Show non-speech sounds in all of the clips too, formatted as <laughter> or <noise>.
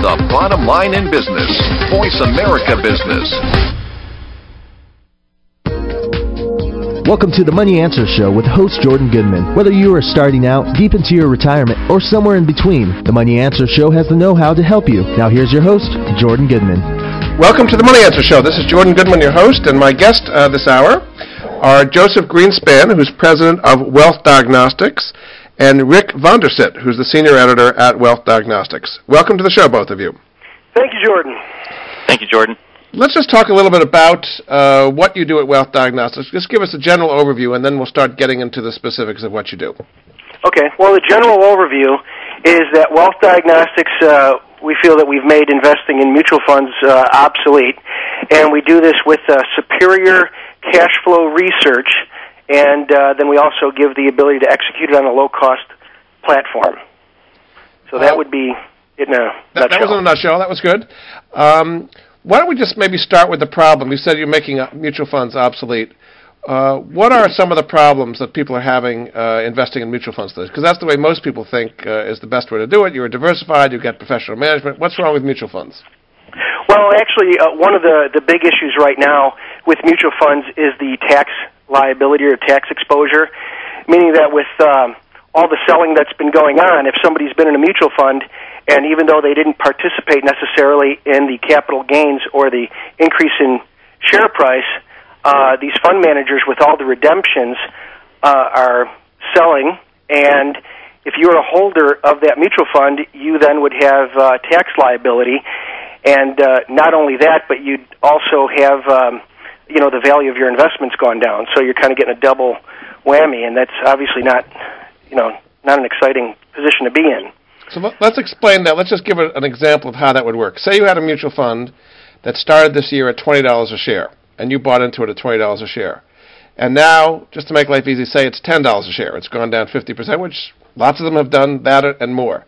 the bottom line in business. Voice America Business. Welcome to the Money Answer Show with host Jordan Goodman. Whether you are starting out, deep into your retirement, or somewhere in between, the Money Answer Show has the know how to help you. Now, here's your host, Jordan Goodman. Welcome to the Money Answer Show. This is Jordan Goodman, your host, and my guest uh, this hour are Joseph Greenspan, who's president of Wealth Diagnostics, and Rick Von Der Sitt, who's the senior editor at Wealth Diagnostics. Welcome to the show, both of you. Thank you, Jordan. Thank you, Jordan. Let's just talk a little bit about uh, what you do at Wealth Diagnostics. Just give us a general overview, and then we'll start getting into the specifics of what you do. Okay. Well, the general overview is that Wealth Diagnostics, uh, we feel that we've made investing in mutual funds uh, obsolete, and we do this with uh, superior cash flow research, and uh, then we also give the ability to execute it on a low cost platform. So that Uh, would be it in a That, that was in a nutshell. That was good. Um, why don't we just maybe start with the problem? You said you're making uh, mutual funds obsolete. Uh, what are some of the problems that people are having uh, investing in mutual funds? Because that's the way most people think uh, is the best way to do it. You're diversified. You get professional management. What's wrong with mutual funds? Well, actually, uh, one of the, the big issues right now with mutual funds is the tax liability or tax exposure, meaning that with um, all the selling that's been going on, if somebody's been in a mutual fund and even though they didn't participate necessarily in the capital gains or the increase in share price, uh, these fund managers with all the redemptions uh, are selling. And if you're a holder of that mutual fund, you then would have uh, tax liability, and uh, not only that, but you'd also have um, you know the value of your investments gone down. So you're kind of getting a double whammy, and that's obviously not you know not an exciting position to be in. So let- let's explain that. Let's just give an example of how that would work. Say you had a mutual fund that started this year at twenty dollars a share, and you bought into it at twenty dollars a share, and now, just to make life easy, say it's ten dollars a share. It's gone down fifty percent, which lots of them have done that and more.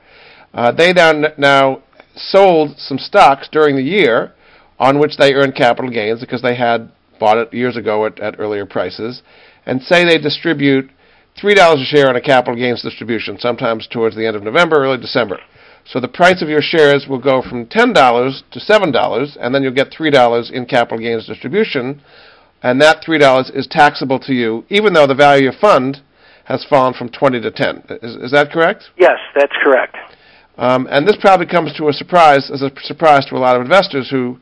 Uh, they now now sold some stocks during the year on which they earned capital gains because they had bought it years ago at, at earlier prices, and say they distribute three dollars a share on a capital gains distribution, sometimes towards the end of November, early December. So the price of your shares will go from ten dollars to seven dollars, and then you'll get three dollars in capital gains distribution, and that three dollars is taxable to you, even though the value of your fund has fallen from twenty to ten. Is, is that correct? Yes, that's correct. Um, and this probably comes to a surprise, as a surprise to a lot of investors who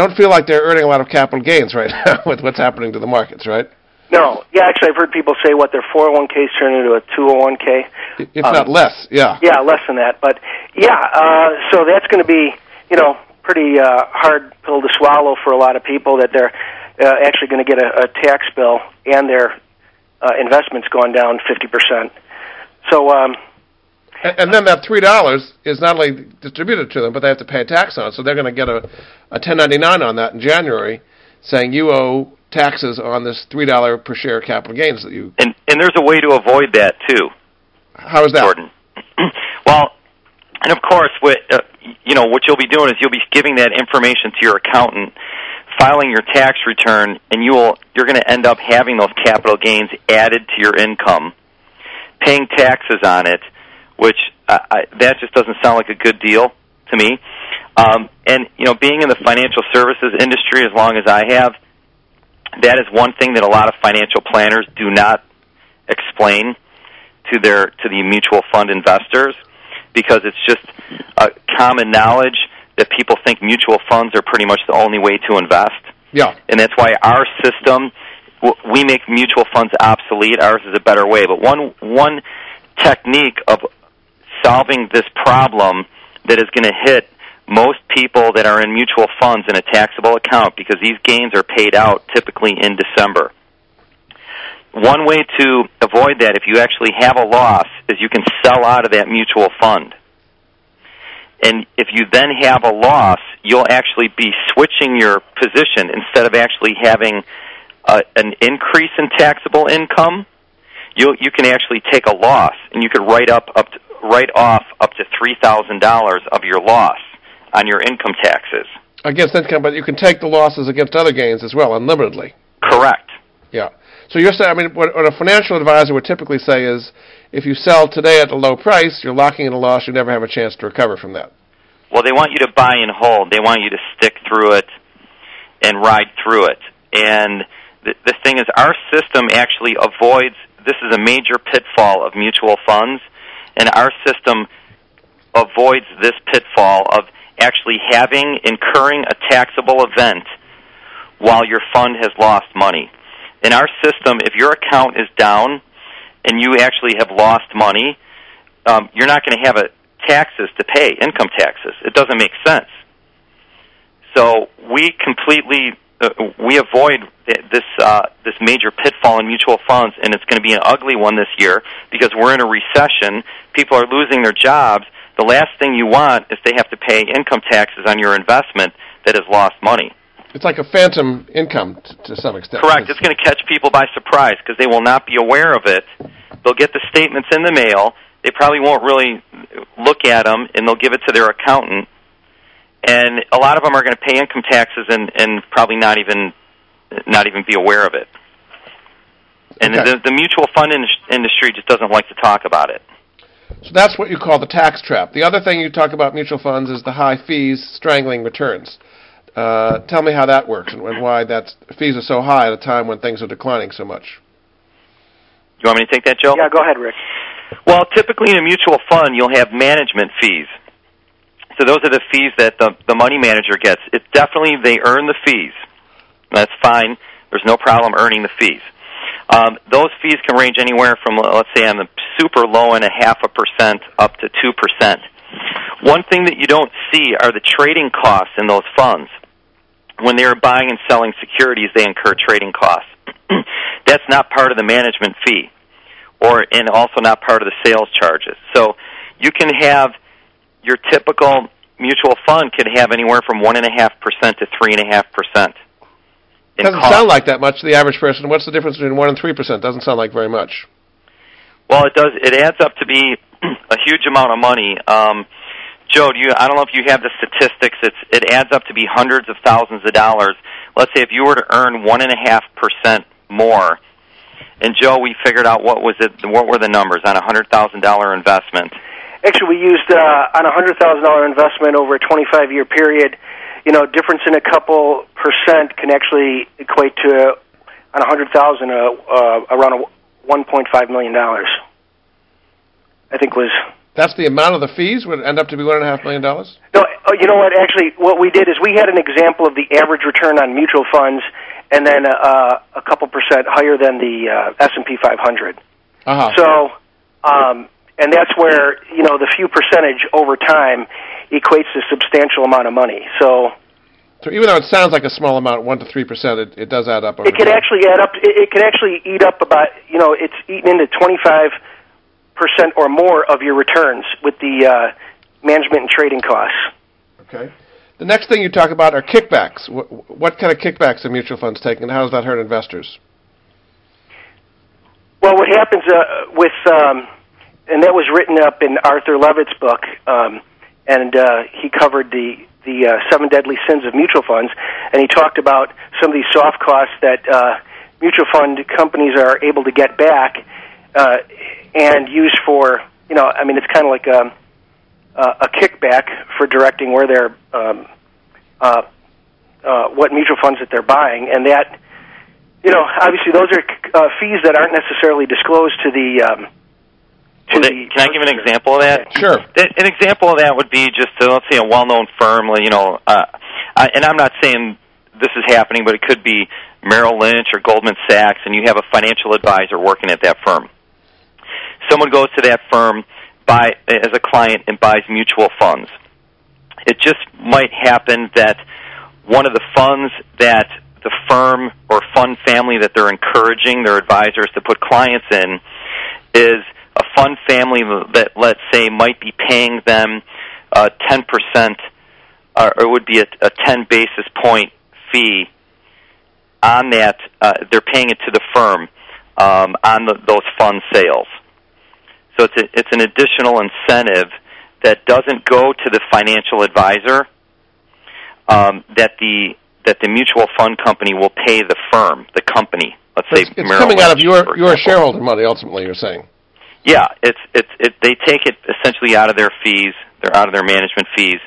don't feel like they're earning a lot of capital gains right now <laughs> with what's happening to the markets, right? No, yeah, actually, I've heard people say what their 401ks turn into a 201k. If Um, not less, yeah. Yeah, less than that. But yeah, uh, so that's going to be, you know, pretty uh, hard pill to swallow for a lot of people that they're uh, actually going to get a, a tax bill and their uh, investments going down 50%. So, um, And, and then that three dollars is not only distributed to them, but they have to pay a tax on it. So they're going to get a, a 1099 on that in January, saying you owe taxes on this three dollar per share capital gains that you. And and there's a way to avoid that too, How is that? Jordan. <clears throat> well, and of course, what uh, you know, what you'll be doing is you'll be giving that information to your accountant, filing your tax return, and you will you're going to end up having those capital gains added to your income, paying taxes on it, which uh, I, that just doesn't sound like a good deal to me. Um, and you know, being in the financial services industry as long as I have, that is one thing that a lot of financial planners do not explain to their to the mutual fund investors because it's just uh, common knowledge that people think mutual funds are pretty much the only way to invest Yeah. and that's why our system we make mutual funds obsolete ours is a better way but one one technique of solving this problem that is going to hit most people that are in mutual funds in a taxable account because these gains are paid out typically in December. One way to avoid that if you actually have a loss is you can sell out of that mutual fund. And if you then have a loss, you'll actually be switching your position instead of actually having uh, an increase in taxable income. You you can actually take a loss, and you could write up up to, write off up to three thousand dollars of your loss on your income taxes. Against income, but you can take the losses against other gains as well, unlimitedly. Correct. Yeah. So you're saying, I mean, what, what a financial advisor would typically say is, if you sell today at a low price, you're locking in a loss. You never have a chance to recover from that. Well, they want you to buy and hold. They want you to stick through it and ride through it. And the, the thing is, our system actually avoids. This is a major pitfall of mutual funds, and our system avoids this pitfall of actually having incurring a taxable event while your fund has lost money. In our system, if your account is down and you actually have lost money, um, you're not going to have a taxes to pay, income taxes. It doesn't make sense. So we completely we avoid this uh, this major pitfall in mutual funds, and it's going to be an ugly one this year because we're in a recession. People are losing their jobs. The last thing you want is they have to pay income taxes on your investment that has lost money. It's like a phantom income t- to some extent. Correct. It's going to catch people by surprise because they will not be aware of it. They'll get the statements in the mail. They probably won't really look at them, and they'll give it to their accountant. And a lot of them are going to pay income taxes and, and probably not even not even be aware of it. And Okay. the, the mutual fund in- industry just doesn't like to talk about it. So that's what you call the tax trap. The other thing you talk about mutual funds is the high fees strangling returns. Uh, tell me how that works and, and why that fees are so high at a time when things are declining so much. Do you want me to take that, Joe? Yeah, go ahead, Rick. Well, typically in a mutual fund, you'll have management fees. So those are the fees that the, the money manager gets. It's definitely they earn the fees. That's fine. There's no problem earning the fees. Um, those fees can range anywhere from, let's say, on the super low end, a half a percent up to two percent. One thing that you don't see are the trading costs in those funds. When they're buying and selling securities, they incur trading costs. <clears throat> That's not part of the management fee or and also not part of the sales charges. So you can have your typical mutual fund could have anywhere from one and a half percent to three and a half percent. It doesn't sound like that much to the average person. What's the difference between 1 and 3%? Doesn't sound like very much. Well, it does. It adds up to be <clears throat> a huge amount of money. Um, Joe, do you? I don't know if you have the statistics. It's it adds up to be hundreds of thousands of dollars. Let's say if you were to earn one and a half percent more, and Joe, we figured out what was it? What were the numbers on a hundred thousand dollar investment? Actually, we used uh, on a hundred thousand dollar investment over a twenty five year period. You know, difference in a couple percent can actually equate to on a hundred thousand uh, uh, around a one point five million dollars. I think was That's the amount of the fees would end up to be 1.5 million? dollars? no. Oh, you know what? Actually, what we did is we had an example of the average return on mutual funds, and then uh, a couple percent higher than the uh, S and P 500. Uh-huh. So, um, and that's where you know the few percentage over time equates to a substantial amount of money. So So even though it sounds like a small amount, 1 to 3%, it, it does add up. over it could time. actually add up. It, it could actually eat up about you know it's eaten into twenty five percent or more of your returns with the uh, management and trading costs. Okay. The next thing you talk about are kickbacks. What, what kind of kickbacks are mutual funds taking, and how does that hurt investors? Well, what happens uh, with, um, and that was written up in Arthur Levitt's book, um, and uh, he covered the the uh, seven deadly sins of mutual funds, and he talked about some of these soft costs that uh, mutual fund companies are able to get back uh, and use for, you know, I mean, it's kind of like a, a kickback for directing where they're, um, uh, uh, what mutual funds that they're buying, and that you know, obviously those are uh, fees that aren't necessarily disclosed to the. Um, Well, the that- can I give an example of that? Sure. An example of that would be just uh, let's say a well-known firm, like, you know, uh, I, and I'm not saying this is happening, but it could be Merrill Lynch or Goldman Sachs, and you have a financial advisor working at that firm. Someone goes to that firm buy as a client and buys mutual funds. It just might happen that one of the funds that the firm or fund family that they're encouraging their advisors to put clients in is fund family that, let's say, might be paying them uh, 10%, or it would be a, a 10 basis point fee on that. Uh, they're paying it to the firm um, on the, those fund sales. So it's, a, it's an additional incentive that doesn't go to the financial advisor um, that the that the mutual fund company will pay the firm, the company. Let's say It's, it's coming out of your your example. shareholder money, ultimately. You're saying. Yeah, it's it's it. They take it essentially out of their fees. They're out of their management fees,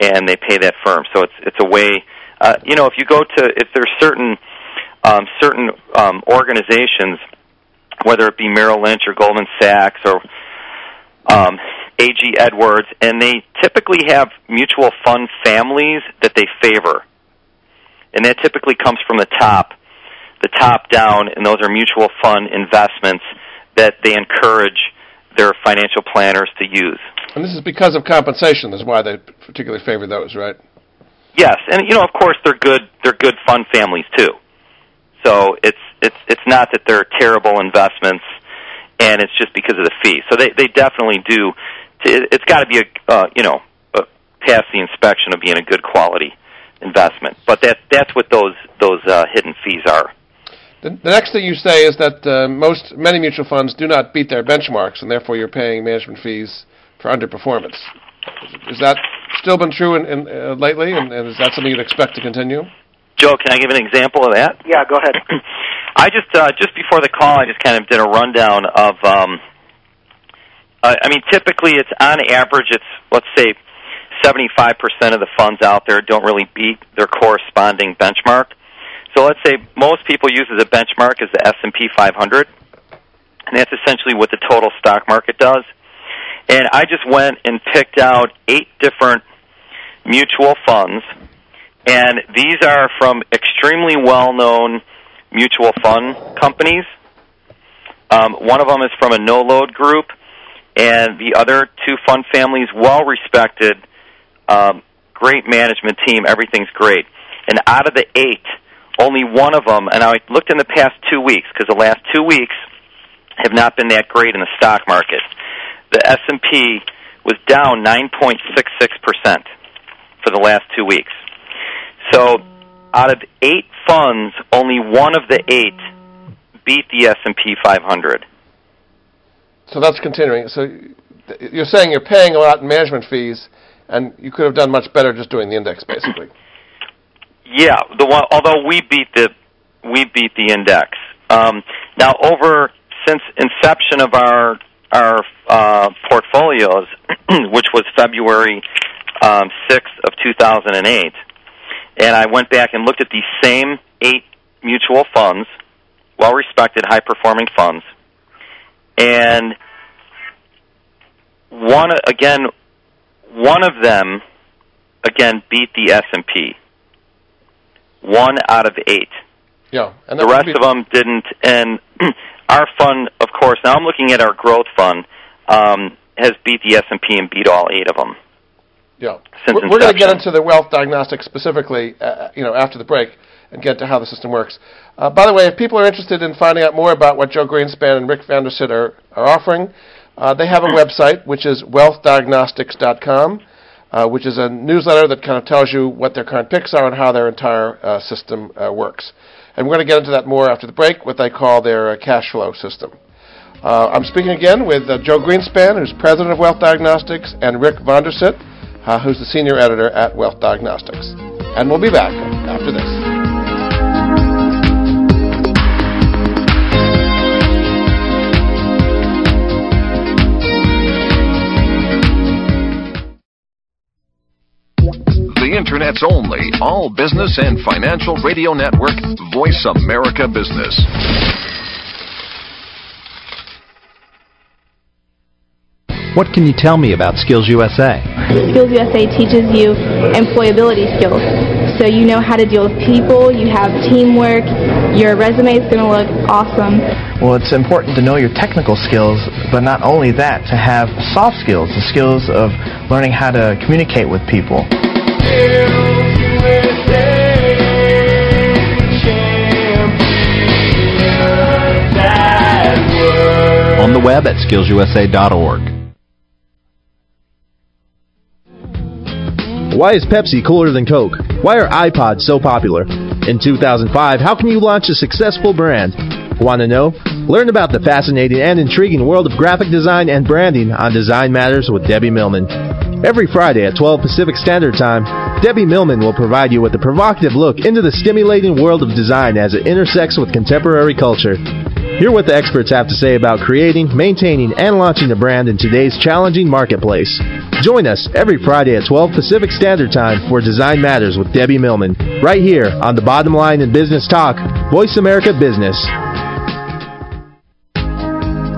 and they pay that firm. So it's it's a way. Uh, you know, if you go to if there's certain um, certain um, organizations, whether it be Merrill Lynch or Goldman Sachs or um, AG Edwards, and they typically have mutual fund families that they favor, and that typically comes from the top, the top down, and those are mutual fund investments that they encourage their financial planners to use. And this is because of compensation. Is why they particularly favor those, right? Yes, and you know, of course, they're good. They're good fund families too. So it's it's it's not that they're terrible investments, and it's just because of the fee. So they they definitely do. It's got to be a uh, you know a, pass the inspection of being a good quality investment. But that that's what those those uh, hidden fees are. The, the next thing you say is that uh, most many mutual funds do not beat their benchmarks, and therefore you're paying management fees for underperformance. Is that still been true in, in uh, lately, and, and is that something you'd expect to continue? Joe, can I give an example of that? Yeah, go ahead. <clears throat> I just uh, just before the call, I just kind of did a rundown of. Um, uh, I mean, typically, it's on average, it's let's say seventy-five percent of the funds out there don't really beat their corresponding benchmark. So let's say most people use as a benchmark is the S and P 500, and that's essentially what the total stock market does. And I just went and picked out eight different mutual funds, and these are from extremely well-known mutual fund companies. Um, one of them is from a no-load group, and the other two fund families, well-respected, um, great management team, everything's great. And out of the eight, only one of them, and I looked in the past two weeks because the last two weeks have not been that great in the stock market. The S&P was down 9.66% for the last two weeks. So out of eight funds, only one of the eight beat the S&P 500. So that's continuing. So you're saying you're paying a lot in management fees, and you could have done much better just doing the index, basically. Yeah, the one. Although we beat the we beat the index. Um, now, over since inception of our our uh, portfolios, <clears throat> which was February um, 6th of 2008, and I went back and looked at these same eight mutual funds, well-respected, high-performing funds, and one again, one of them again beat the S and P one out of eight. Yeah, and the rest of them didn't. And <clears throat> our fund, of course, now I'm looking at our growth fund, um, has beat the S and P and beat all eight of them. Yeah, we're, we're going to get into the wealth diagnostics specifically, uh, you know, after the break, and get to how the system works. Uh, by the way, if people are interested in finding out more about what Joe Greenspan and Rick Von Der Sitt are, are offering, uh, they have a <clears throat> website which is wealthdiagnostics.com uh, which is a newsletter that kind of tells you what their current picks are and how their entire uh, system uh, works. And we're going to get into that more after the break, what they call their uh, cash flow system. Uh, I'm speaking again with uh, Joe Greenspan, who's president of Wealth Diagnostics, and Rick Von Der Sitt, who's the senior editor at Wealth Diagnostics. And we'll be back after this. Internet's only all business and financial radio network, Voice America Business. What can you tell me about Skills USA? Skills USA teaches you employability skills. So you know how to deal with people, you have teamwork, your resume is going to look awesome. Well, it's important to know your technical skills, but not only that, to have soft skills, the skills of learning how to communicate with people. On the web at skillsusa.org. Why is Pepsi cooler than Coke? Why are iPods so popular? In 2005, how can you launch a successful brand? Want to know? Learn about the fascinating and intriguing world of graphic design and branding on Design Matters with Debbie Millman. Every Friday at 12 Pacific Standard Time, Debbie Millman will provide you with a provocative look into the stimulating world of design as it intersects with contemporary culture. Hear what the experts have to say about creating, maintaining, and launching a brand in today's challenging marketplace. Join us every Friday at 12 Pacific Standard Time for Design Matters with Debbie Millman, right here on the Bottom Line in Business Talk, Voice America Business.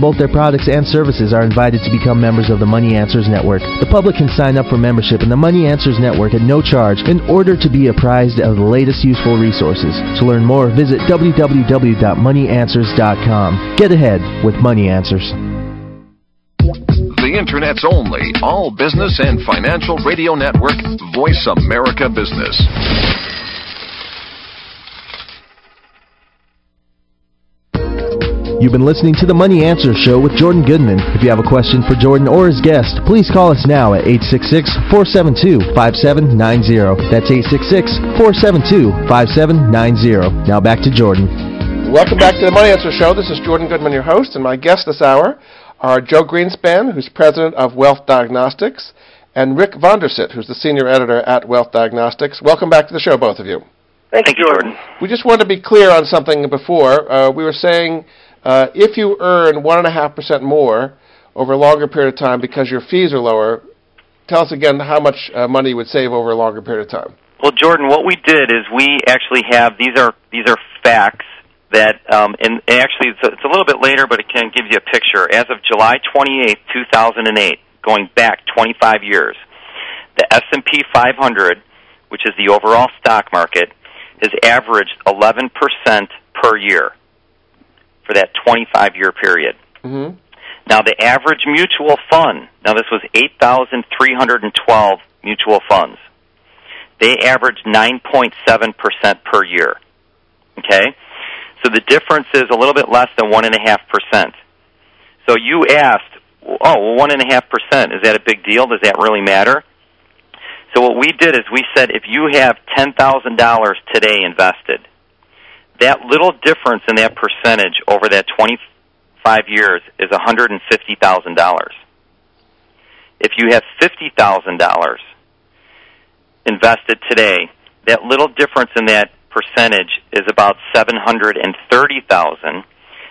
both their products and services are invited to become members of the Money Answers Network. The public can sign up for membership in the Money Answers Network at no charge in order to be apprised of the latest useful resources. To learn more, visit www.moneyanswers.com. Get ahead with Money Answers. The Internet's only all business and financial radio network, Voice America Business. You've been listening to the Money Answer Show with Jordan Goodman. If you have a question for Jordan or his guest, please call us now at 866-472-5790. That's 866-472-5790. Now back to Jordan. Welcome back to the Money Answer Show. This is Jordan Goodman, your host, and my guests this hour are Joe Greenspan, who's president of Wealth Diagnostics, and Rick Von Der Sitt, who's the senior editor at Wealth Diagnostics. Welcome back to the show, both of you. Thank, Thank you, Jordan. We just wanted to be clear on something before. Uh, we were saying uh, if you earn 1.5% more over a longer period of time because your fees are lower, tell us again how much uh, money you would save over a longer period of time. Well, Jordan, what we did is we actually have these are these are facts that, um, and, actually it's a, it's a little bit later, but it can give you a picture. As of July 28, 2008, going back 25 years, the S&P 500, which is the overall stock market, has averaged 11% per year for that 25 year period. Mm-hmm. Now, the average mutual fund, now this was 8,312 mutual funds. They averaged 9.7% per year. Okay? So the difference is a little bit less than 1.5%. So you asked, oh, well, 1.5%, is that a big deal? Does that really matter? So what we did is we said if you have $10,000 today invested, that little difference in that percentage over that 25 years is $150,000. If you have $50,000 invested today, that little difference in that percentage is about 730,000.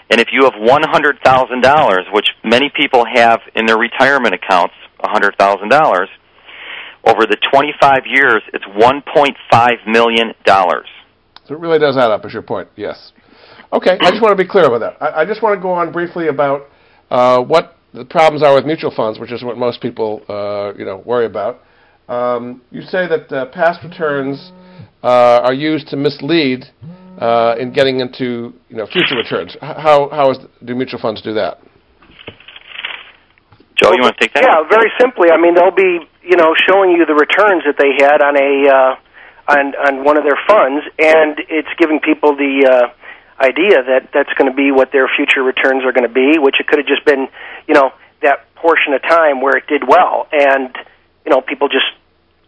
And if you have $100,000, which many people have in their retirement accounts, $100,000, over the 25 years, it's $1.5 million. So it really does add up, is your point? Yes. Okay, I just want to be clear about that. I, I just want to go on briefly about uh, what the problems are with mutual funds, which is what most people, uh, you know, worry about. Um, you say that uh, past returns uh, are used to mislead uh, in getting into, you know, future returns. How how is, do mutual funds do that? Joe, you want to take that? Yeah, very simply. I mean, they'll be you know showing you the returns that they had on a uh, on on one of their funds, and it's giving people the uh, idea that that's going to be what their future returns are going to be, which it could have just been, you know, that portion of time where it did well, and you know, people just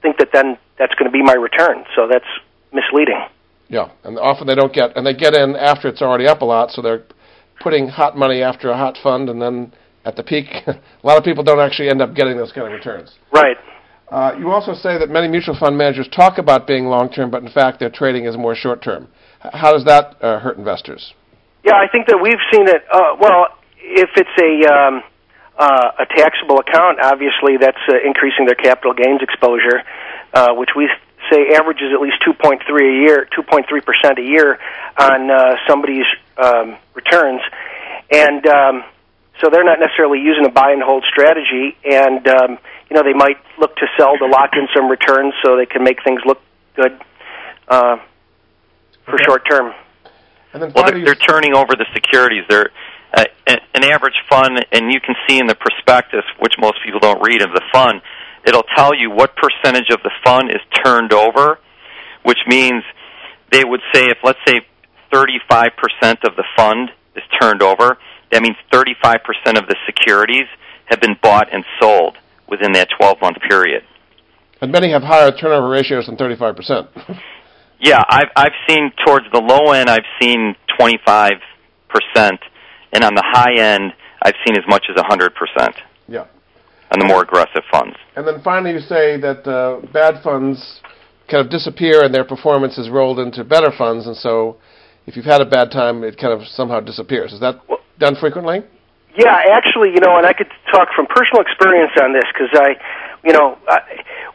think that then that's going to be my return. So that's misleading. Yeah, and often they don't get, and they get in after it's already up a lot, so they're putting hot money after a hot fund, and then at the peak, <laughs> a lot of people don't actually end up getting those kind of returns. Right. Uh, you also say that many mutual fund managers talk about being long term, but in fact their trading is more short term. How does that uh, hurt investors? Yeah, I think that we've seen it. Uh, well, if it's a um, uh, a taxable account, obviously that's uh, increasing their capital gains exposure, uh, which we say averages at least 2.3 a year, 2.3 percent a year on somebody's um, returns, and um, so they're not necessarily using a buy and hold strategy, and um, you know they might look to sell to lock in some returns so they can make things look good uh, for Okay. short term. And then Well, they're, they're turning over the securities. They're uh, an an average fund, and you can see in the prospectus, which most people don't read of the fund, it'll tell you what percentage of the fund is turned over, which means they would say if let's say 35% of the fund is turned over, that means 35% of the securities have been bought and sold within that 12 month period. And many have higher turnover ratios than 35%. <laughs> yeah, I've I've seen towards the low end I've seen 25%, and on the high end I've seen as much as 100%. Yeah. On the more aggressive funds. And then finally you say that uh, bad funds kind of disappear and their performance is rolled into better funds and so if you've had a bad time it kind of somehow disappears. Is that done frequently? Yeah, actually, you know, and I could talk from personal experience on this because I, you know, I,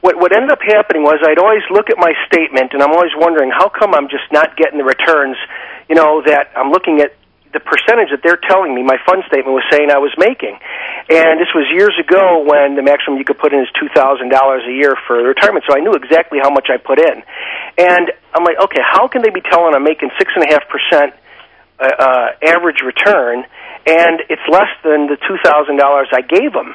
what what ended up happening was I'd always look at my statement and I'm always wondering how come I'm just not getting the returns, you know, that I'm looking at the percentage that they're telling me my fund statement was saying I was making. And this was years ago when the maximum you could put in is $2,000 a year for retirement. So I knew exactly how much I put in. And I'm like, okay, how can they be telling I'm making 6.5% uh, uh, average return and it's less than the $2,000 I gave them?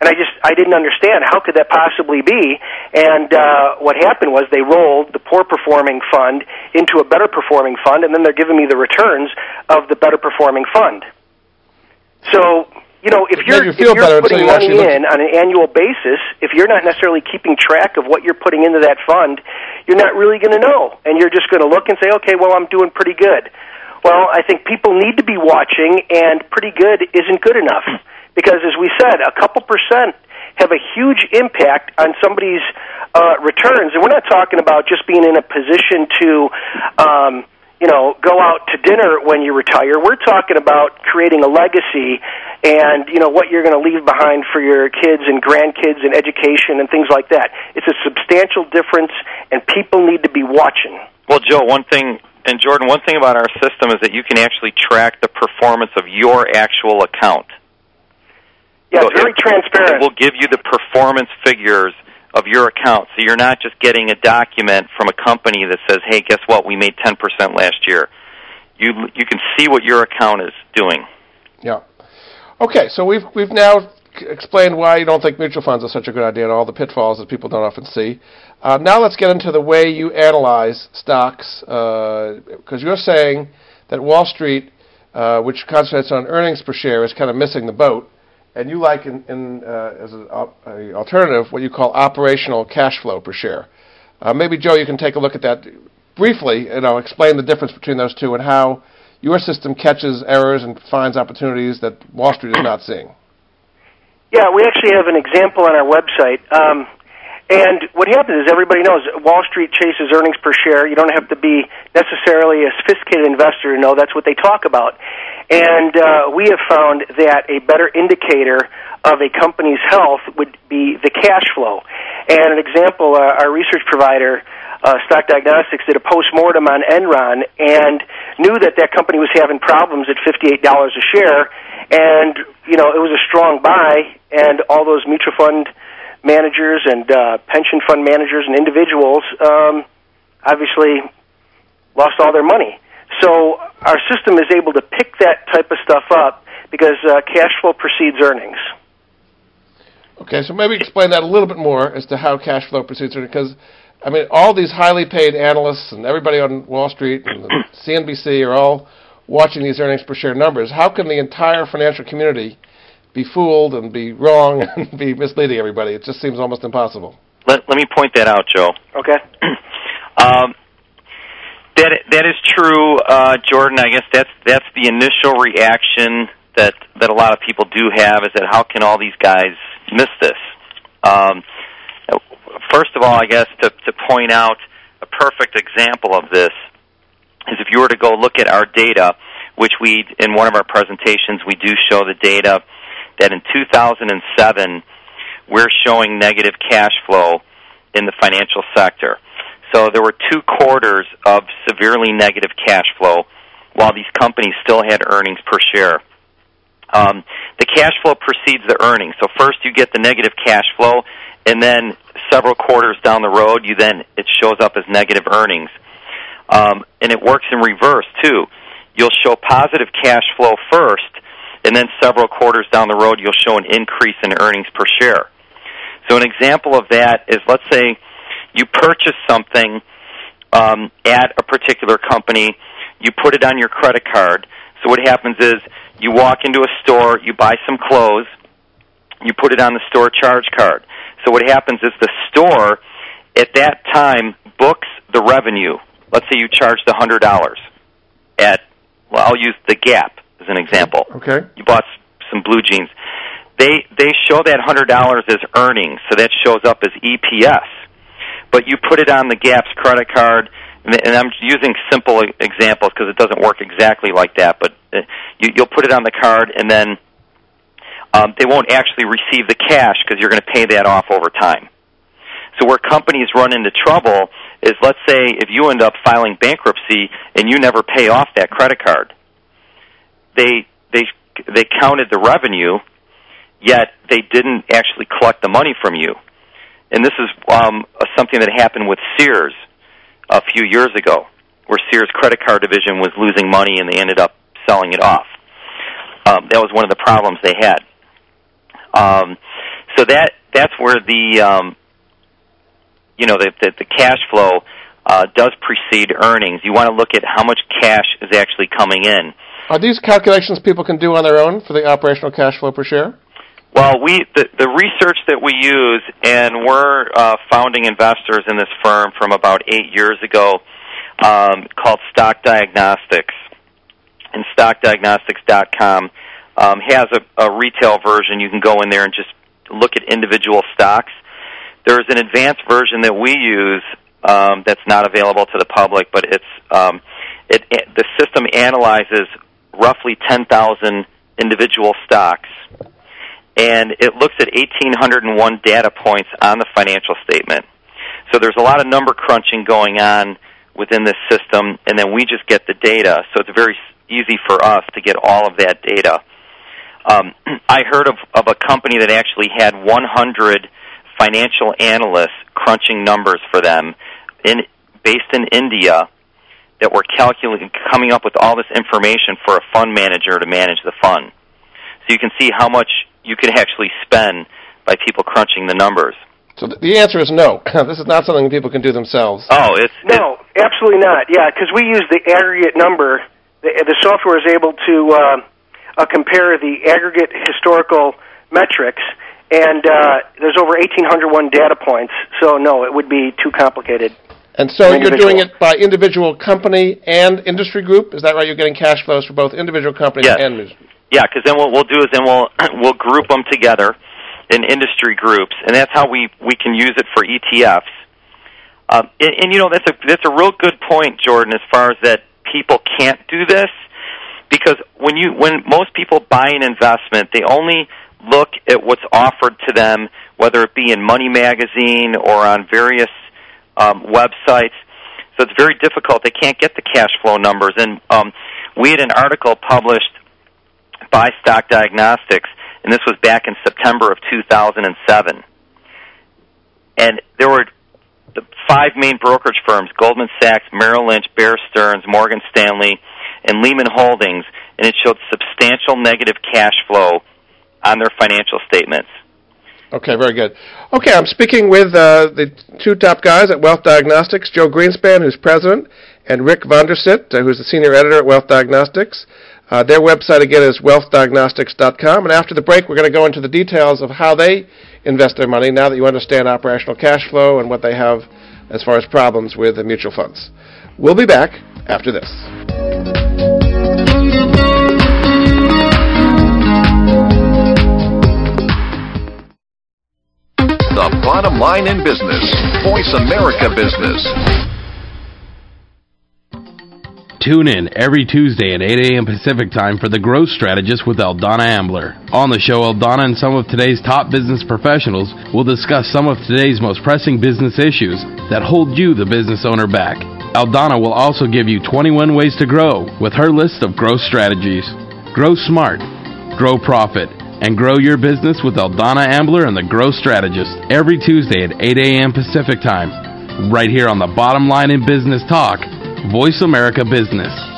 and I just I didn't understand how could that possibly be. And uh, what happened was they rolled the poor performing fund into a better performing fund, and then they're giving me the returns of the better performing fund. So you know, if you're, you if you're putting you money in on an annual basis, if you're not necessarily keeping track of what you're putting into that fund, you're not really going to know, and you're just going to look and say, okay, well, I'm doing pretty good. Well, I think people need to be watching, and pretty good isn't good enough because, as we said, a couple percent have a huge impact on somebody's uh, returns, and we're not talking about just being in a position to. Um, you know, go out to dinner when you retire. We're talking about creating a legacy and, you know, what you're going to leave behind for your kids and grandkids and education and things like that. It's a substantial difference and people need to be watching. Well, Joe, one thing and Jordan, one thing about our system is that you can actually track the performance of your actual account. Yeah, So it's very it- transparent. It will give you the performance figures of your account. So you're not just getting a document from a company that says, "Hey, guess what? We made 10% last year." You you can see what your account is doing. Yeah. Okay, so we've we've now explained why you don't think mutual funds are such a good idea and all the pitfalls that people don't often see. Uh, now let's get into the way you analyze stocks, because you're saying that Wall Street, uh, which concentrates on earnings per share, is kind of missing the boat, and you like in, in uh, as an op- alternative what you call operational cash flow per share. Uh, maybe Joe, you can take a look at that briefly. and I'll explain the difference between those two and how your system catches errors and finds opportunities that Wall Street is not seeing. Yeah, we actually have an example on our website. Um, and what happens is everybody knows Wall Street chases earnings per share. You don't have to be necessarily a sophisticated investor to know that's what they talk about. And uh, we have found that a better indicator of a company's health would be the cash flow. And an example, uh, our research provider, uh, Stock Diagnostics, did a postmortem on Enron and knew that that company was having problems at $58 a share. And, you know, it was a strong buy, and all those mutual fund managers and uh, pension fund managers and individuals um, obviously lost all their money. So our system is able to pick that type of stuff up because uh, cash flow precedes earnings. Okay, so maybe explain that a little bit more as to how cash flow proceeds, earnings because I mean, all these highly paid analysts and everybody on Wall Street and CNBC are all watching these earnings per share numbers. How can the entire financial community be fooled and be wrong <laughs> and be misleading everybody? It just seems almost impossible. Let let me point that out, Joe. Okay. <clears throat> Um, that that is true, uh, Jordan. I guess that's that's the initial reaction that that a lot of people do have is that how can all these guys miss this? Um, first of all, I guess to to point out a perfect example of this is if you were to go look at our data, which we in one of our presentations we do show the data that in 2007 we're showing negative cash flow in the financial sector. So there were two quarters of severely negative cash flow while these companies still had earnings per share. Um, the cash flow precedes the earnings. So first you get the negative cash flow, and then several quarters down the road, you then it shows up as negative earnings. Um, and it works in reverse too. You'll show positive cash flow first, and then several quarters down the road, you'll show an increase in earnings per share. So an example of that is, let's say you purchase something um, at a particular company, you put it on your credit card. So what happens is you walk into a store, you buy some clothes, you put it on the store charge card. So what happens is the store at that time books the revenue. Let's say you charged a hundred dollars at well, I'll use the Gap as an example. Okay. You bought some blue jeans. They they show that hundred dollars as earnings, so that shows up as EPS. But you put it on the Gap's credit card, and I'm using simple examples because it doesn't work exactly like that. But you, you'll put it on the card, and then um, they won't actually receive the cash because you're going to pay that off over time. So where companies run into trouble is, let's say, if you end up filing bankruptcy and you never pay off that credit card, they they they counted the revenue, yet they didn't actually collect the money from you. And this is um, something that happened with Sears a few years ago, where Sears credit card division was losing money and they ended up selling it off. Um, that was one of the problems they had. Um, so that that's where the um, you know the the, the cash flow uh, does precede earnings. You want to look at how much cash is actually coming in. Are these calculations people can do on their own for the operational cash flow per share? Well, we the, the research that we use, and we're uh, founding investors in this firm from about eight years ago, um, called Stock Diagnostics, and StockDiagnostics.com um, has a, a retail version. You can go in there and just look at individual stocks. There's an advanced version that we use um, that's not available to the public, but it's um, it, it, the system analyzes roughly 10,000 individual stocks, and it looks at 1,801 data points on the financial statement. So there's a lot of number crunching going on within this system, and then we just get the data. So it's very easy for us to get all of that data. Um, <clears throat> I heard of, of a company that actually had 100 financial analysts crunching numbers for them, in, based in India, that were calculating, coming up with all this information for a fund manager to manage the fund. So you can see how much you could actually spend by people crunching the numbers. So the answer is no. <laughs> this is not something people can do themselves. Oh, it's no, it's, absolutely not. Yeah, because we use the aggregate number. The, the software is able to uh, uh, compare the aggregate historical metrics, and uh, there's over 1,801 data points. So no, it would be too complicated. And so you're doing it by individual company and industry group. Is that right? You're getting cash flows for both individual companies yes. and industry. Yeah, because then what we'll do is then we'll <clears throat> we'll group them together in industry groups, and that's how we we can use it for ETFs. Um, and, and you know that's a that's a real good point, Jordan, as far as that people can't do this because when you when most people buy an investment, they only look at what's offered to them, whether it be in Money Magazine or on various um, websites. So it's very difficult. They can't get the cash flow numbers. And um, we had an article published by Stock Diagnostics, and this was back in September of 2007. And there were the five main brokerage firms Goldman Sachs, Merrill Lynch, Bear Stearns, Morgan Stanley, and Lehman Holdings, and it showed substantial negative cash flow on their financial statements. Okay, very good. Okay, I'm speaking with uh, the two top guys at Wealth Diagnostics, Joe Greenspan, who's president, and Rick Von Der Sitt, uh, who's the senior editor at Wealth Diagnostics. Uh, their website, again, is wealthdiagnostics.com. And after the break, we're going to go into the details of how they invest their money now that you understand operational cash flow and what they have as far as problems with the mutual funds. We'll be back after this. Bottom line in business. Voice America Business. Tune in every Tuesday at 8 a.m. Pacific Time for The Growth Strategist with Eldonna Ambler. On the show, Eldonna and some of today's top business professionals will discuss some of today's most pressing business issues that hold you, the business owner, back. Eldonna will also give you 21 ways to grow with her list of growth strategies. Grow smart, grow profit, and grow your business with Eldonna Ambler and the Growth Strategist every Tuesday at 8 a.m. Pacific Time, right here on the Bottom Line in Business Talk, Voice America Business.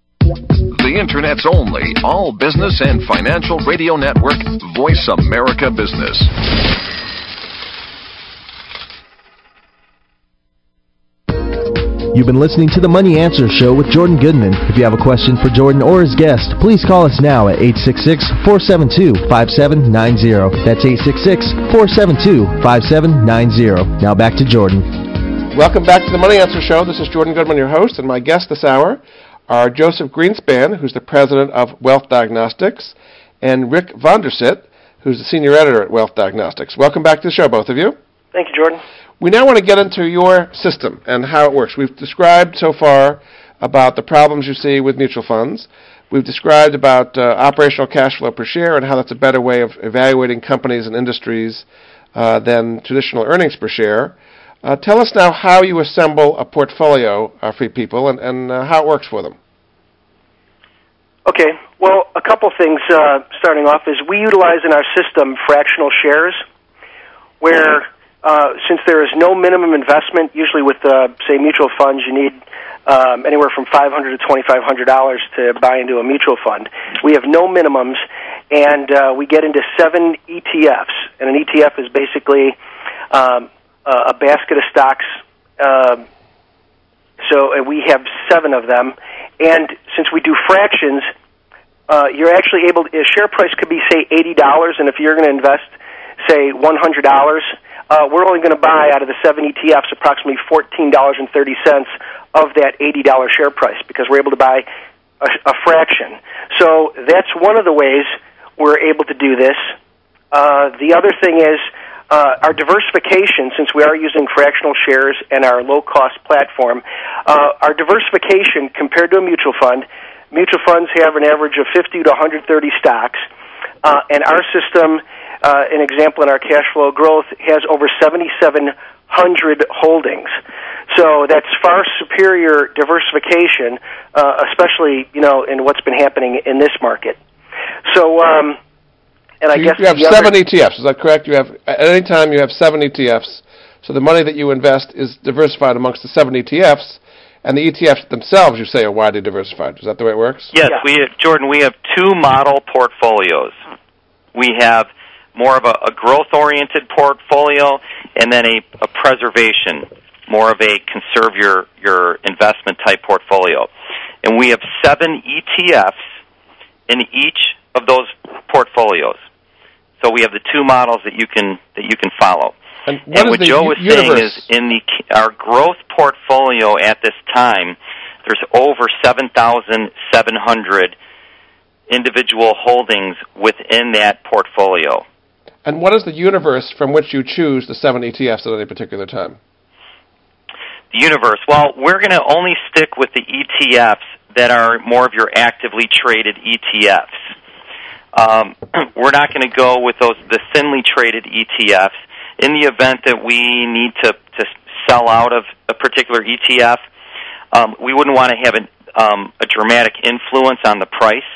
The Internet's only all business and financial radio network, Voice America Business. You've been listening to the Money Answer Show with Jordan Goodman. If you have a question for Jordan or his guest, please call us now at 866-472-5790. That's 866-472-5790. Now back to Jordan. Welcome back to the Money Answer Show. This is Jordan Goodman, your host, and my guest this hour are Joseph Greenspan, who's the president of Wealth Diagnostics, and Rick Von Der Sitt, who's the senior editor at Wealth Diagnostics. Welcome back to the show, both of you. Thank you, Jordan. We now want to get into your system and how it works. We've described so far about the problems you see with mutual funds. We've described about uh, operational cash flow per share and how that's a better way of evaluating companies and industries uh, than traditional earnings per share. Uh, tell us now how you assemble a portfolio for people and, and uh, how it works for them. Okay, well, a couple things uh, starting off is we utilize in our system fractional shares where uh, since there is no minimum investment, usually with uh, say mutual funds, you need um, anywhere from five hundred to twenty five hundred dollars to buy into a mutual fund. We have no minimums, and uh, we get into seven ETFs, and an ETF is basically um, a basket of stocks. Uh, so uh, we have seven of them, and since we do fractions, uh, you're actually able. To, a share price could be say eighty dollars, and if you're going to invest, say one hundred dollars uh, we're only going to buy out of the seven ETFs approximately $14.30 of that $80 share price because we're able to buy a, a fraction. So that's one of the ways we're able to do this. Uh, the other thing is uh, our diversification, since we are using fractional shares and our low cost platform, uh, our diversification compared to a mutual fund, mutual funds have an average of 50 to 130 stocks, uh, and our system uh, an example in our cash flow growth, has over 7,700 holdings. So that's far superior diversification, uh, especially you know in what's been happening in this market. So, um, and I you, guess you have the seven other, ETFs. Is that correct? You have at any time you have seven ETFs. So the money that you invest is diversified amongst the seven ETFs, and the ETFs themselves, you say, are widely diversified. Is that the way it works? Yes, we Jordan. We have two model portfolios. We have more of a, a growth-oriented portfolio, and then a, a preservation, more of a conserve your your investment type portfolio. And we have seven ETFs in each of those portfolios. So we have the two models that you can that you can follow. And what, what is Joe the was u- saying is in the our growth portfolio at this time, there's over seven thousand seven hundred individual holdings within that portfolio. And what is the universe from which you choose the seven ETFs at any particular time? The universe. Well, we're going to only stick with the ETFs that are more of your actively traded ETFs. Um, <clears throat> we're not going to go with those the thinly traded ETFs. In the event that we need to, to sell out of a particular ETF, um, we wouldn't want to have an, um, a dramatic influence on the price.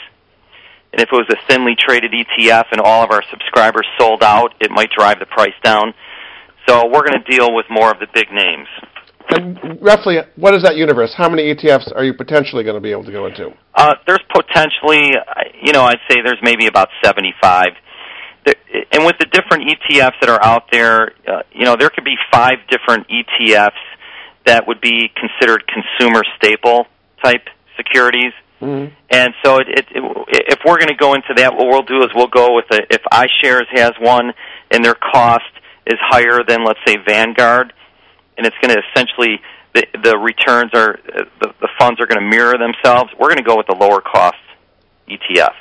And if it was a thinly traded ETF and all of our subscribers sold out, it might drive the price down. So we're going to deal with more of the big names. And roughly, what is that universe? How many ETFs are you potentially going to be able to go into? Uh, there's potentially, you know, I'd say there's maybe about 75. And with the different ETFs that are out there, uh, you know, there could be five different ETFs that would be considered consumer staple type securities. Mm-hmm. And so, it, it, it, if we're going to go into that, what we'll do is we'll go with a, if iShares has one and their cost is higher than, let's say, Vanguard, and it's going to essentially the the returns are the, the funds are going to mirror themselves. We're going to go with the lower cost ETF.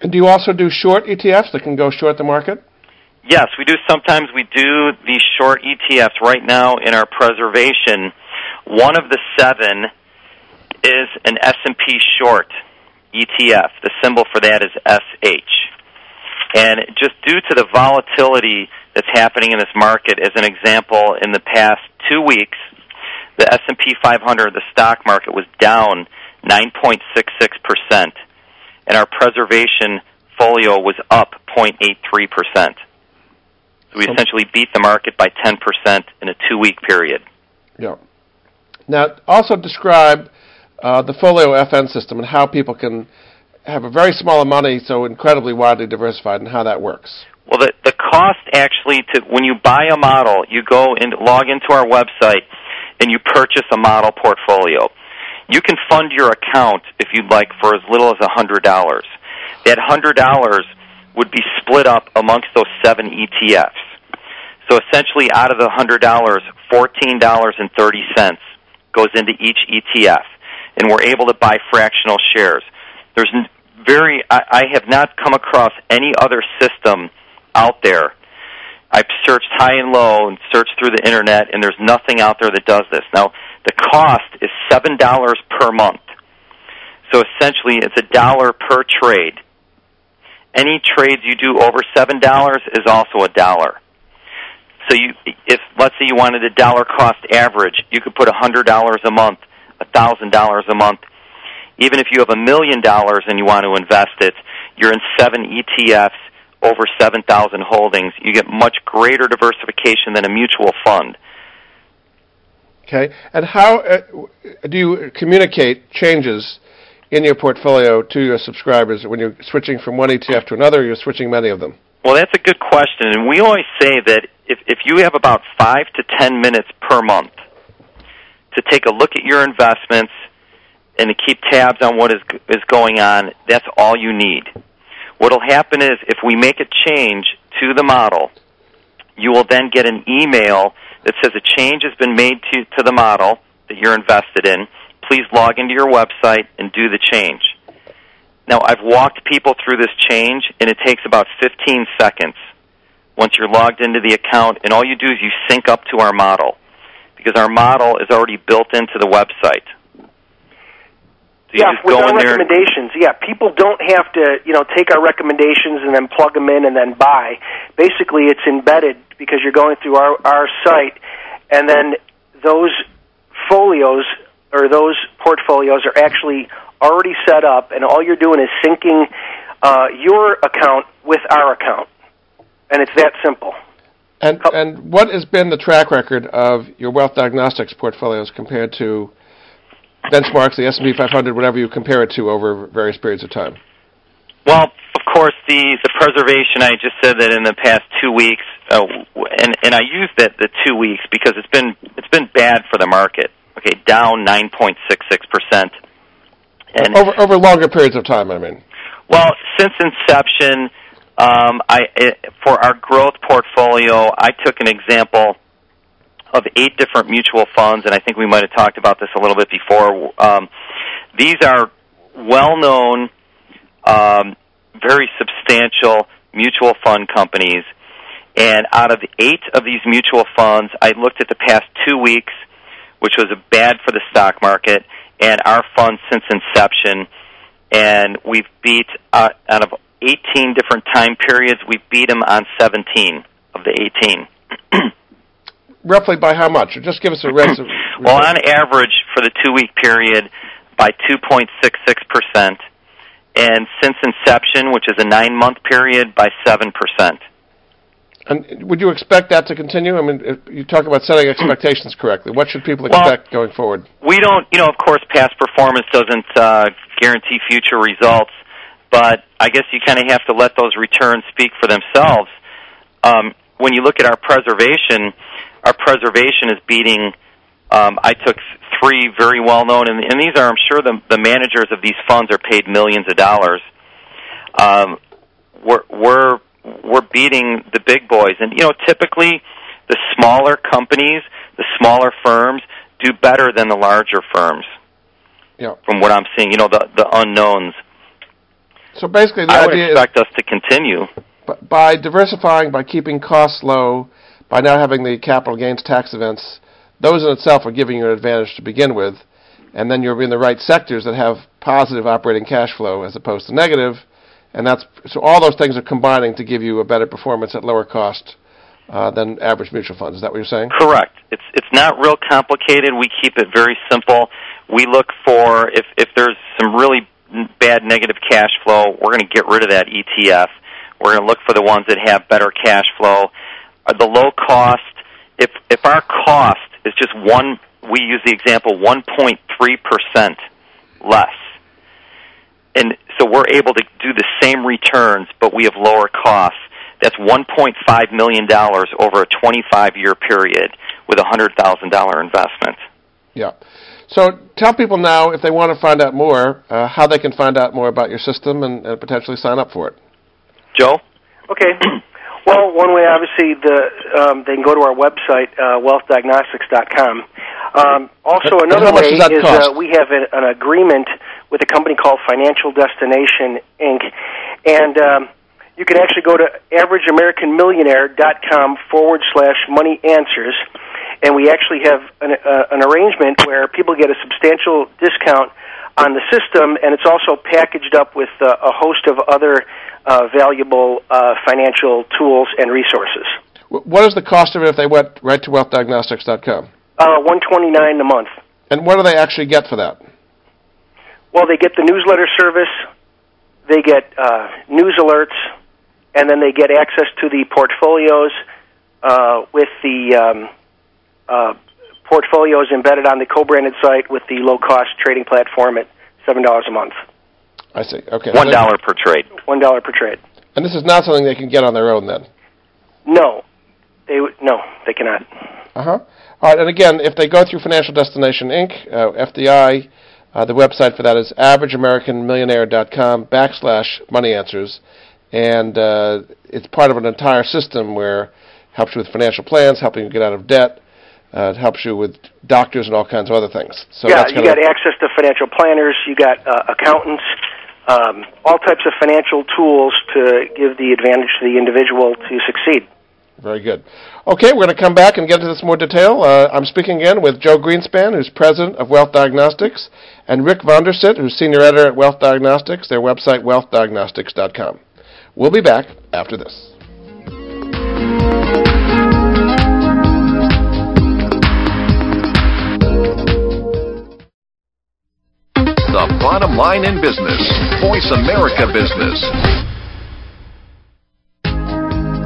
And do you also do short ETFs that can go short the market? Yes, we do. Sometimes we do these short ETFs. Right now, in our preservation, one of the seven is an S and P short ETF. The symbol for that is SH. And just due to the volatility that's happening in this market, as an example, in the past two weeks, the S&P 500, the stock market, was down 9.66 percent, and our preservation folio was up 0.83 percent. So we essentially beat the market by 10 percent in a two-week period. Yeah. Now, also describe uh, the folio FN system and how people can have a very small amount of money so incredibly widely diversified and how that works. Well, the the cost actually to when you buy a model, you go and log into our website and you purchase a model portfolio. You can fund your account if you'd like for as little as a hundred dollars. That hundred dollars would be split up amongst those seven ETFs. So essentially, out of the hundred dollars, fourteen dollars and thirty cents goes into each ETF, and we're able to buy fractional shares. There's very, I, I have not come across any other system out there. I've searched high and low and searched through the internet, and there's nothing out there that does this. Now, the cost is seven dollars per month. So essentially, it's a dollar per trade. Any trades you do over seven dollars is also a dollar. So you, if let's say you wanted a dollar cost average, you could put a hundred dollars a month, a thousand dollars a month. Even if you have a million dollars and you want to invest it, you're in seven ETFs over 7,000 holdings, you get much greater diversification than a mutual fund. Okay, and how uh, do you communicate changes in your portfolio to your subscribers when you're switching from one ETF to another? You're switching many of them. Well, that's a good question, and we always say that if if you have about five to ten minutes per month to take a look at your investments and to keep tabs on what is is going on, that's all you need. What'll happen is if we make a change to the model, you will then get an email that says a change has been made to, to the model that you're invested in. Please log into your website and do the change. Now, I've walked people through this change, and it takes about 15 seconds once you're logged into the account, and all you do is you sync up to our model because our model is already built into the website. So yeah, with our recommendations, yeah, people don't have to, you know, take our recommendations and then plug them in and then buy. Basically, it's embedded because you're going through our our site, and then those folios or those portfolios are actually already set up, and all you're doing is syncing uh, your account with our account, and it's that simple. And and what has been the track record of your wealth diagnostics portfolios compared to benchmarks, the S&P 500, whatever you compare it to over various periods of time? Well, of course, the the preservation. I just said that in the past two weeks, uh, and and I use that the two weeks because it's been it's been bad for the market. Okay, down nine point six six percent. And over over longer periods of time, I mean. Well, since inception, um, I it, for our growth portfolio, I took an example of eight different mutual funds, and I think we might have talked about this a little bit before. Um, these are well-known, um, very substantial mutual fund companies, and out of eight of these mutual funds, I looked at the past two weeks. which was bad for the stock market, and our fund since inception, and we've beat uh, out of 18 different time periods, we beat them on 17 of the 18. <clears throat> Roughly by how much? Or just give us a res- <coughs> well, on average for the two-week period, by 2.66 percent, and since inception, which is a nine-month period, by seven percent. And would you expect that to continue? I mean, you talk about setting expectations <coughs> correctly. What should people expect well, going forward? We don't, you know, of course, past performance doesn't uh, guarantee future results, but I guess you kind of have to let those returns speak for themselves. Um, when you look at our preservation, our preservation is beating. Um, I took three very well known, and, and these are, I'm sure, the, the managers of these funds are paid millions of dollars. Um, we're, we're we're beating the big boys, and you know, typically the smaller companies, the smaller firms, do better than the larger firms. Yeah. From what I'm seeing, you know, the the unknowns. So basically, the I would idea expect is us to continue. by diversifying, by keeping costs low, by not having the capital gains tax events, those in itself are giving you an advantage to begin with, and then you're in the right sectors that have positive operating cash flow as opposed to negative, and that's so all those things are combining to give you a better performance at lower cost uh, than average mutual funds. Is that what you're saying? Correct. It's it's not real complicated. We keep it very simple. We look for if if there's some really bad negative cash flow, we're going to get rid of that ETF. We're going to look for the ones that have better cash flow. Uh, the low cost. If if our cost is just one, we use the example 1.3 percent less and so we're able to do the same returns, but we have lower costs. That's $1.5 million over a 25 year period with a $100,000 investment. Yeah. So tell people now, if they want to find out more, uh, how they can find out more about your system and, and potentially sign up for it. Joe? Okay. <clears throat> well, one way, obviously, the um, they can go to our website, uh, wealthdiagnostics.com. Um, also, another way is uh, we have an, an agreement with a company called Financial Destination Inc. And um, you can actually go to averageamericanmillionaire.com forward slash money answers. And we actually have an, uh, an arrangement where people get a substantial discount on the system, and it's also packaged up with uh, a host of other valuable uh, financial tools and resources. What is the cost of it if they went right to wealthdiagnostics.com? Uh, One twenty nine a month. And what do they actually get for that? Well, they get the newsletter service, they get uh, news alerts, and then they get access to the portfolios uh, with the um, uh, portfolios embedded on the co-branded site with the low-cost trading platform at seven dollars a month. I see. Okay. One per trade. One dollar per trade. And this is not something they can get on their own then. No, they w- no, they cannot. Uh huh. All right. And again, if they go through Financial Destination Inc., uh, FDI, uh, the website for that is averageamericanmillionaire.com backslash money answers, and uh, it's part of an entire system where it helps you with financial plans, helping you get out of debt. Uh, it helps you with doctors and all kinds of other things. So yeah, that's you got access to financial planners, you got uh, accountants, um, all types of financial tools to give the advantage to the individual to succeed. Very good. Okay, we're going to come back and get into this more detail. Uh, I'm speaking again with Joe Greenspan, who's president of Wealth Diagnostics, and Rick Von Der Sitt, who's senior editor at Wealth Diagnostics, their website, wealthdiagnostics.com. We'll be back after this. The bottom line in business. Voice America Business.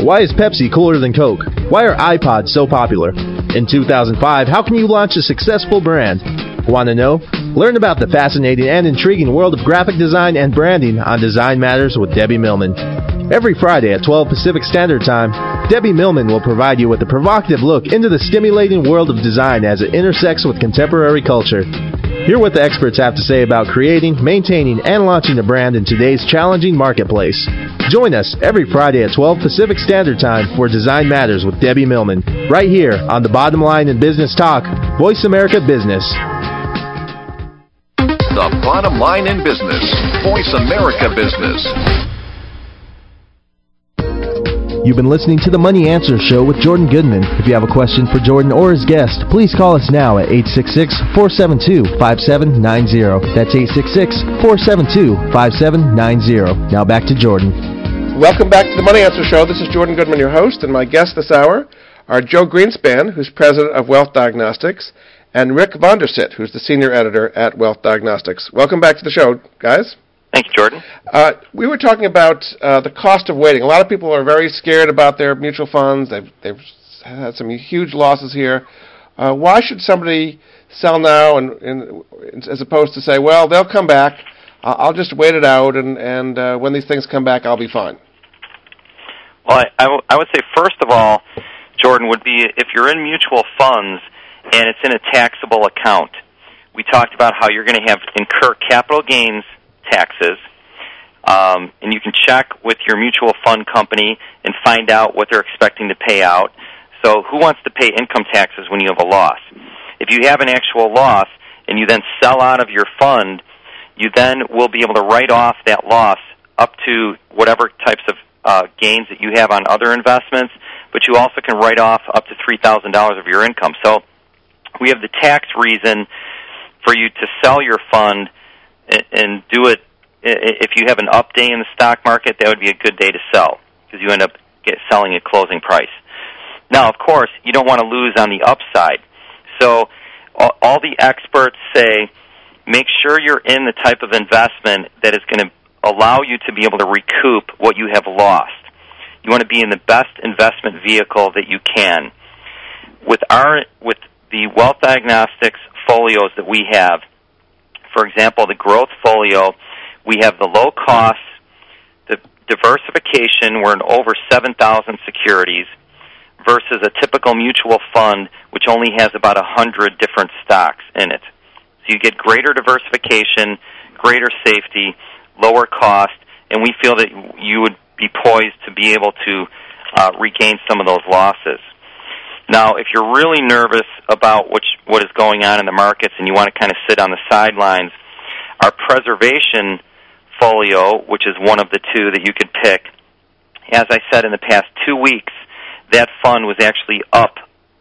Why is Pepsi cooler than Coke? Why are iPods so popular? In 2005, how can you launch a successful brand? Want to know? Learn about the fascinating and intriguing world of graphic design and branding on Design Matters with Debbie Millman. Every Friday at 12 Pacific Standard Time, Debbie Millman will provide you with a provocative look into the stimulating world of design as it intersects with contemporary culture. Hear what the experts have to say about creating, maintaining, and launching a brand in today's challenging marketplace. Join us every Friday at 12 Pacific Standard Time for Design Matters with Debbie Millman, right here on the Bottom Line in Business Talk, Voice America Business. The bottom line in business. Voice America Business. You've been listening to the Money Answer Show with Jordan Goodman. If you have a question for Jordan or his guest, please call us now at 866-472-5790. That's 866-472-5790. Now back to Jordan. Welcome back to the Money Answer Show. This is Jordan Goodman, your host, and my guest this hour are Joe Greenspan, who's president of Wealth Diagnostics, and Rick Von Der Sitt, who's the senior editor at Wealth Diagnostics. Welcome back to the show, guys. Thank you, Jordan. Uh, we were talking about uh, the cost of waiting. A lot of people are very scared about their mutual funds. They've, they've had some huge losses here. Uh, why should somebody sell now, and, and, as opposed to say, well, they'll come back. I'll just wait it out, and, and uh, when these things come back, I'll be fine. Well, I, I, w- I would say first of all, Jordan would be if you're in mutual funds and it's in a taxable account. We talked about how you're going to have incur capital gains taxes, um, and you can check with your mutual fund company and find out what they're expecting to pay out. So, who wants to pay income taxes when you have a loss? If you have an actual loss and you then sell out of your fund, you then will be able to write off that loss up to whatever types of uh, gains that you have on other investments, but you also can write off up to $3,000 of your income. So, we have the tax reason for you to sell your fund and do it if you have an up day in the stock market that would be a good day to sell because you end up get selling at closing price now of course you don't want to lose on the upside so all the experts say make sure you're in the type of investment that is going to allow you to be able to recoup what you have lost you want to be in the best investment vehicle that you can with our with the wealth diagnostics folios that we have for example, the growth folio, we have the low cost, the diversification, we're in over 7,000 securities versus a typical mutual fund which only has about 100 different stocks in it. So you get greater diversification, greater safety, lower cost, and we feel that you would be poised to be able to uh, regain some of those losses. Now, if you're really nervous about which, what is going on in the markets and you want to kind of sit on the sidelines, our preservation folio, which is one of the two that you could pick, as I said in the past two weeks, that fund was actually up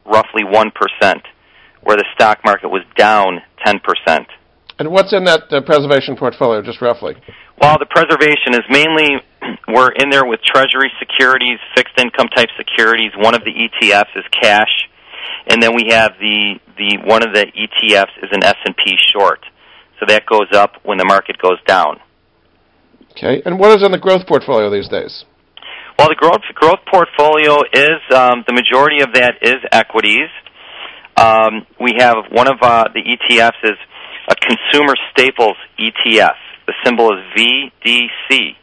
roughly 1%, where the stock market was down 10%. And what's in that uh, preservation portfolio, just roughly? Well, the preservation is mainly <clears throat> we're in there with Treasury securities, fixed income type securities. One of the ETFs is cash, and then we have the the one of the ETFs is an S and P short, so that goes up when the market goes down. Okay, and what is in the growth portfolio these days? Well, the growth growth portfolio is um, the majority of that is equities. Um, we have one of uh, the ETFs is a consumer staples ETF. The symbol is VDC.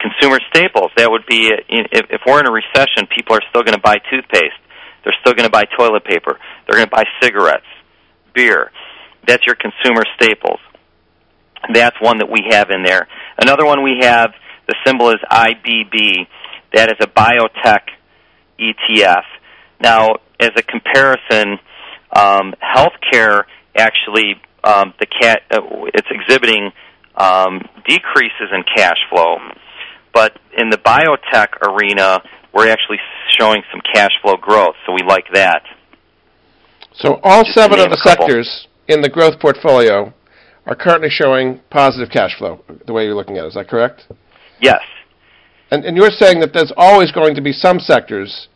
Consumer staples. That would be if, we're in a recession, people are still going to buy toothpaste. They're still going to buy toilet paper. They're going to buy cigarettes, beer. That's your consumer staples. That's one that we have in there. Another one we have. The symbol is IBB. That is a biotech ETF. Now, as a comparison, um, healthcare actually um, the cat uh, it's exhibiting um, decreases in cash flow, but in the biotech arena, we're actually showing some cash flow growth. So we like that. So all Just seven of the sectors in the growth portfolio are currently showing positive cash flow, the way you're looking at it. Is that correct? Yes. And, and you're saying that there's always going to be some sectors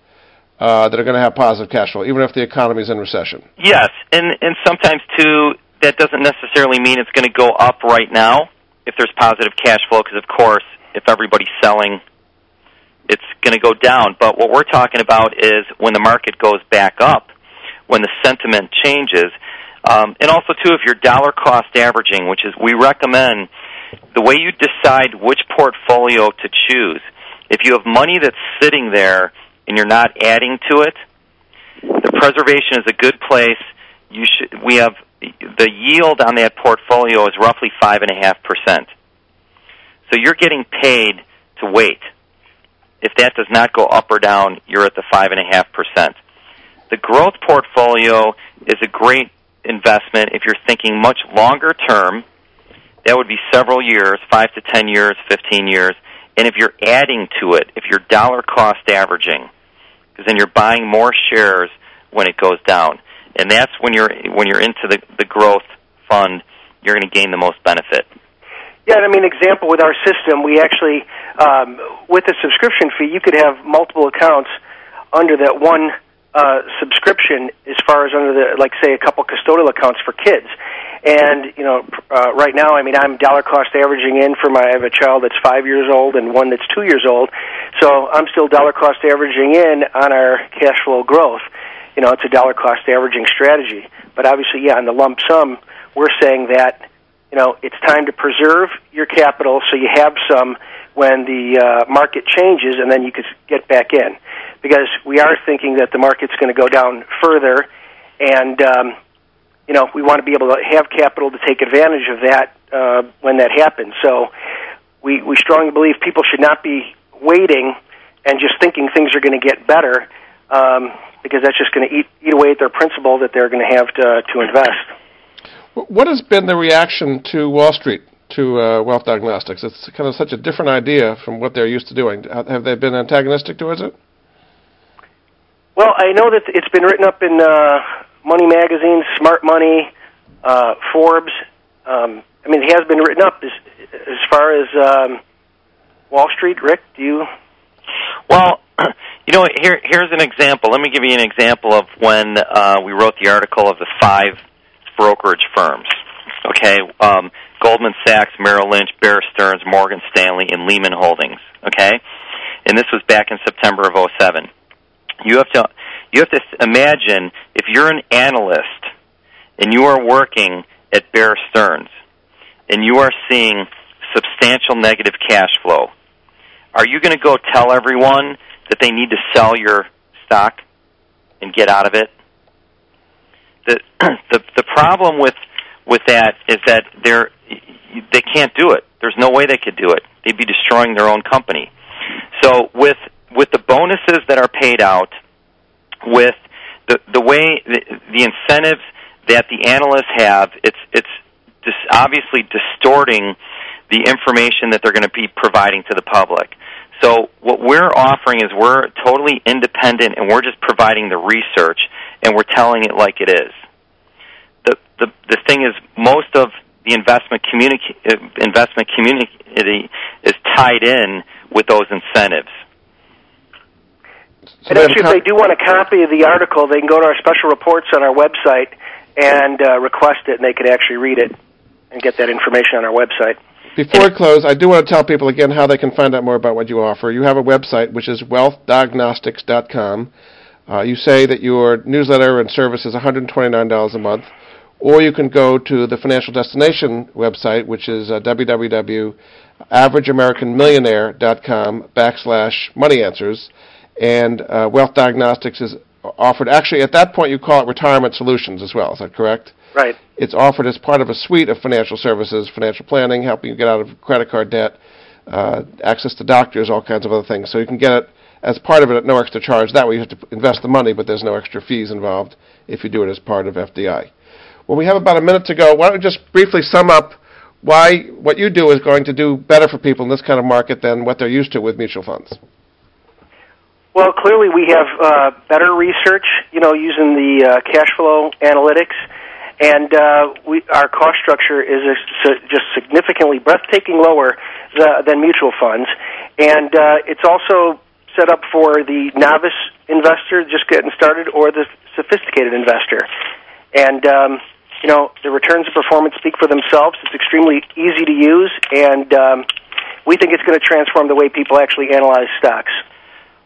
uh, that are going to have positive cash flow, even if the economy is in recession. Yes, and and sometimes too, that doesn't necessarily mean it's going to go up right now if there's positive cash flow, because of course, if everybody's selling, it's going to go down. But what we're talking about is when the market goes back up, when the sentiment changes, um, and also too, if you're dollar cost averaging, which is we recommend the way you decide which portfolio to choose. If you have money that's sitting there and you're not adding to it, the preservation is a good place. You should. We have the yield on that portfolio is roughly five and a half percent. So you're getting paid to wait. If that does not go up or down, you're at the five and a half percent. The growth portfolio is a great investment if you're thinking much longer term that would be several years, five to ten years, fifteen years. And if you're adding to it, if you're dollar cost averaging, because then you're buying more shares when it goes down, and that's when you're when you're into the the growth fund, you're going to gain the most benefit. Yeah, I mean, example with our system, we actually, um, with a subscription fee, you could have multiple accounts under that one uh, subscription, as far as under the, like, say, a couple custodial accounts for kids. And you know, uh, right now, I mean, I'm dollar cost averaging in for my. I have a child that's five years old and one that's two years old, so I'm still dollar cost averaging in on our cash flow growth. You know, it's a dollar cost averaging strategy. But obviously, yeah, on the lump sum, we're saying that you know it's time to preserve your capital so you have some when the uh, market changes, and then you could get back in. Because we are thinking that the market's going to go down further, and um, you know, we want to be able to have capital to take advantage of that uh, when that happens. So we, we strongly believe people should not be waiting and just thinking things are going to get better um, because that's just going to eat, eat away at their principal that they're going to have to, to invest. What has been the reaction to Wall Street to uh, wealth diagnostics? It's kind of such a different idea from what they're used to doing. Have they been antagonistic towards it? Well, I know that it's been written up in uh, Money Magazine, Smart Money, uh, Forbes. Um, I mean, it has been written up as as far as um, Wall Street. Rick, do you? Well, <clears throat> you know, here here's an example. Let me give you an example of when uh, we wrote the article of the five brokerage firms. Okay, um, Goldman Sachs, Merrill Lynch, Bear Stearns, Morgan Stanley, and Lehman Holdings. Okay, and this was back in September of '07. You have to you have to imagine if you're an analyst and you are working at Bear Stearns and you are seeing substantial negative cash flow, are you going to go tell everyone that they need to sell your stock and get out of it? The <clears throat> the the problem with with that is that they're they can't do it. There's no way they could do it. They'd be destroying their own company. So with with the bonuses that are paid out with the the way the, the incentives that the analysts have, it's it's just obviously distorting the information that they're going to be providing to the public. So what we're offering is we're totally independent and we're just providing the research and we're telling it like it is. The the the thing is most of the investment community investment community is tied in with those incentives. So and actually, if they do want a copy of the article, they can go to our special reports on our website and uh, request it, and they can actually read it and get that information on our website. Before we close, I do want to tell people again how they can find out more about what you offer. You have a website, which is wealthdiagnostics.com. Uh, you say that your newsletter and service is $129 a month, or you can go to the Financial Destination website, which is uh, www.averageamericanmillionaire.com backslash money answers and uh, Wealth Diagnostics is offered. Actually, at that point, you call it Retirement Solutions as well. Is that correct? Right. It's offered as part of a suite of financial services, financial planning, helping you get out of credit card debt, uh, access to doctors, all kinds of other things. So you can get it as part of it at no extra charge. That way, you have to invest the money, but there's no extra fees involved if you do it as part of FDI. Well, we have about a minute to go. Why don't we just briefly sum up why what you do is going to do better for people in this kind of market than what they're used to with mutual funds? Well, clearly we have uh, better research, you know, using the uh, cash flow analytics, and uh, we, our cost structure is a, su- just significantly, breathtaking lower the, than mutual funds, and uh, it's also set up for the novice investor just getting started or the sophisticated investor, and um, you know the returns and performance speak for themselves. It's extremely easy to use, and um, we think it's going to transform the way people actually analyze stocks.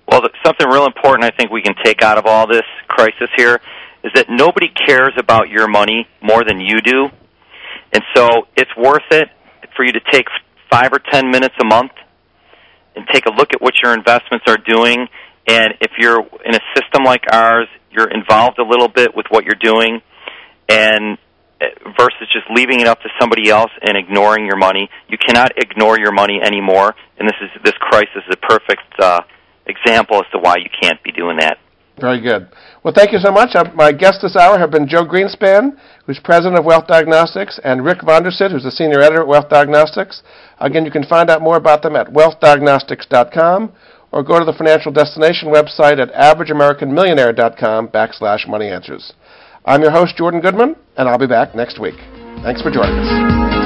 Well, something real important I think we can take out of all this crisis here is that nobody cares about your money more than you do. And so it's worth it for you to take five or ten minutes a month and take a look at what your investments are doing. And if you're in a system like ours, you're involved a little bit with what you're doing, and eh, versus just leaving it up to somebody else and ignoring your money. You cannot ignore your money anymore, and this is this crisis is a perfect uh, example as to why you can't be doing that. Very good. Well, thank you so much. Uh, my guests this hour have been Joe Greenspan, who's president of Wealth Diagnostics, and Rick Von Der Sitt, who's the senior editor at Wealth Diagnostics. Again, you can find out more about them at wealthdiagnostics.com or go to the financial destination website at averageamericanmillionaire.com backslash money answers. I'm your host, Jordan Goodman, and I'll be back next week. Thanks for joining us.